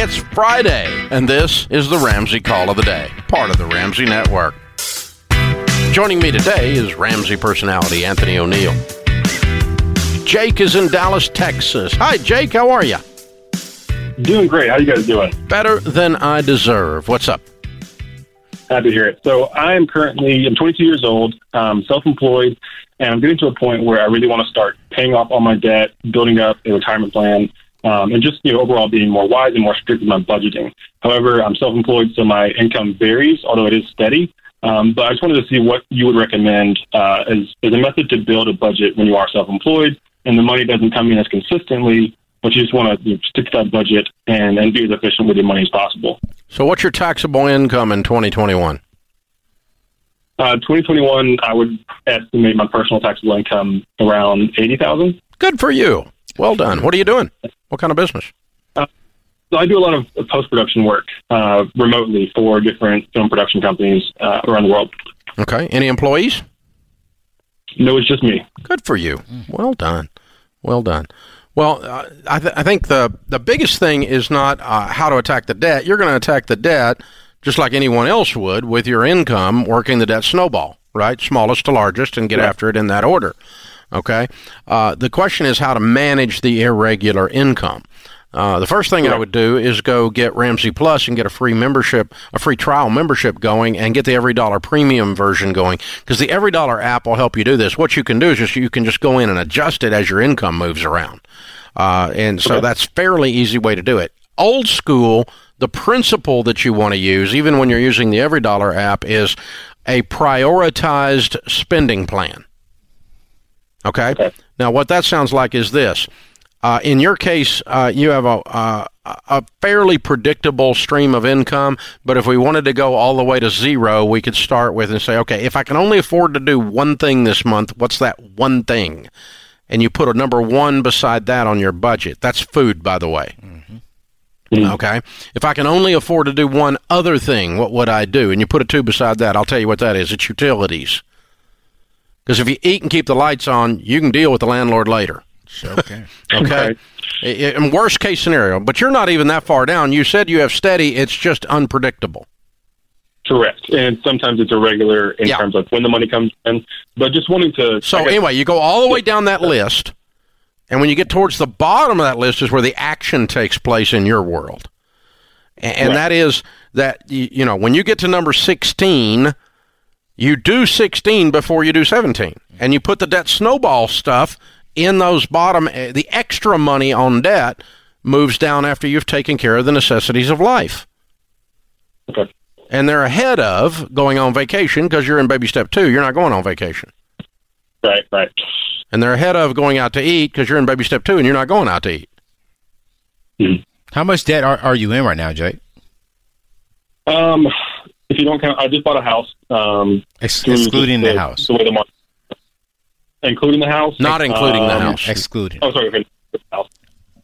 It's Friday, and this is the Ramsey Call of the Day, part of the Ramsey Network. Joining me today is Ramsey personality Anthony O'Neill. Jake is in Dallas, Texas. Hi, Jake. How are you? Doing great. How you guys doing? Better than I deserve. What's up? Happy to hear it. So I am currently I'm 22 years old, um, self-employed, and I'm getting to a point where I really want to start paying off all my debt, building up a retirement plan, um, and just you know overall being more wise and more strict with my budgeting. However, I'm self-employed, so my income varies, although it is steady. Um, but I just wanted to see what you would recommend uh, as, as a method to build a budget when you are self-employed and the money doesn't come in as consistently, but you just want to you know, stick to that budget and, and be as efficient with your money as possible. So, what's your taxable income in 2021? Uh, 2021, I would estimate my personal taxable income around 80000 Good for you. Well done. What are you doing? What kind of business? Uh, so I do a lot of post production work uh, remotely for different film production companies uh, around the world. Okay. Any employees? No, it's just me. Good for you. Well done. Well done. Well, uh, I, th- I think the the biggest thing is not uh, how to attack the debt. You're going to attack the debt just like anyone else would with your income, working the debt snowball, right? Smallest to largest, and get Right. after it in that order. Okay. Uh, the question is how to manage the irregular income. Uh, the first thing I would do is go get Ramsey Plus and get a free membership, a free trial membership going, and get the EveryDollar Premium version going. Because the EveryDollar app will help you do this. What you can do is just you can just go in and adjust it as your income moves around, uh, and so Okay. that's fairly easy way to do it. Old school, the principle that you want to use, even when you're using the EveryDollar app, is a prioritized spending plan. Okay. Okay. Now, what that sounds like is this. Uh, in your case, uh, you have a, a a fairly predictable stream of income, but if we wanted to go all the way to zero, we could start with and say, okay, if I can only afford to do one thing this month, what's that one thing? And you put a number one beside that on your budget. That's food, by the way. Mhm. Okay. If I can only afford to do one other thing, what would I do? And you put a two beside that. I'll tell you what that is. It's utilities. Because if you eat and keep the lights on, you can deal with the landlord later. Okay. Okay. Right. I- I- In worst case scenario, but you're not even that far down. You said you have steady. It's just unpredictable. Correct. And sometimes it's irregular in Yeah. terms of when the money comes in. But just wanting to. So guess- anyway, you go all the way down that list, and when you get towards the bottom of that list is where the action takes place in your world, A- and Right. that is that you, you know when you get to number sixteen, you do sixteen before you do seventeen, and you put the debt snowball stuff in those bottom. eh, The extra money on debt moves down after you've taken care of the necessities of life. Okay. And they're ahead of going on vacation because you're in baby step two. You're not going on vacation. Right, right. and they're ahead of going out to eat because you're in baby step two and you're not going out to eat. How much debt are, are you in right now, Jake? Um, if you don't count, I just bought a house. Um, Ex- excluding the the house. The way the market, including the house. Not including the Um, house. Excluding. Oh, sorry. house.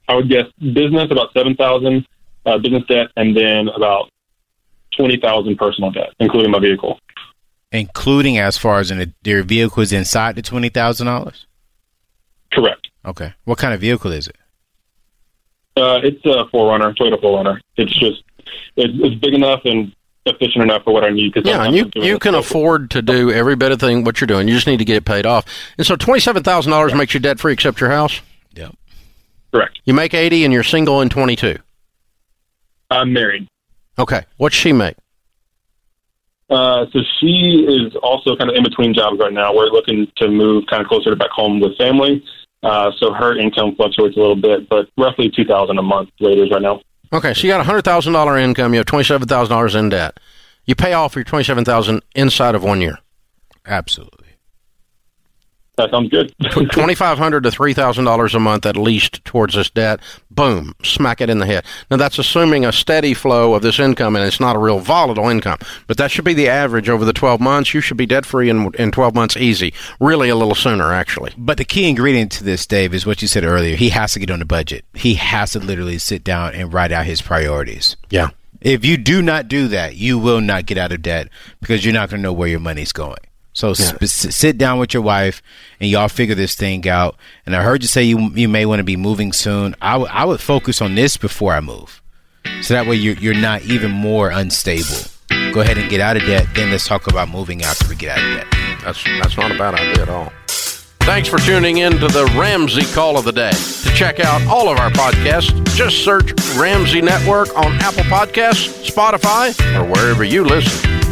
I would guess business about seven thousand, uh, business debt, and then about twenty thousand personal debt, including my vehicle. Including as far as in the, their vehicle is inside the twenty thousand dollars. Correct. Okay. What kind of vehicle is it? Uh, it's a 4Runner, Toyota 4Runner. It's just it's, it's big enough and efficient enough for what I need. 'cause Yeah, I'm and you you it. can afford to do every bit of thing what you're doing. You just need to get it paid off. And so twenty seven thousand dollars makes you debt free except your house. Yep. Correct. You make eighty and you're single in twenty two. I'm married. Okay, what's she make? Uh, so she is also kind of in between jobs right now. We're looking to move kind of closer to back home with family. Uh, so her income fluctuates a little bit, but roughly two thousand a month wages right now. Okay, so you got a hundred thousand dollar income. You have twenty seven thousand dollars in debt. You pay off your twenty seven thousand inside of one year. Absolutely. That sounds good. twenty five hundred to three thousand dollars a month at least towards this debt. Boom, smack it in the head. Now that's assuming a steady flow of this income, and it's not a real volatile income. But that should be the average over the twelve months. You should be debt free in in twelve months easy. Really, a little sooner actually. But the key ingredient to this, Dave, is what you said earlier. He has to get on the budget. He has to literally sit down and write out his priorities. Yeah. If you do not do that, you will not get out of debt because you're not going to know where your money's going. So sp- sit down with your wife and y'all figure this thing out. And I heard you say you you may want to be moving soon. I would- I would focus on this before I move. So that way you're, you're not even more unstable. Go ahead and get out of debt. Then let's talk about moving after we get out of debt. That's that's not a bad idea at all. Thanks for tuning in to the Ramsey Call of the Day. To check out all of our podcasts, just search Ramsey Network on Apple Podcasts, Spotify, or wherever you listen.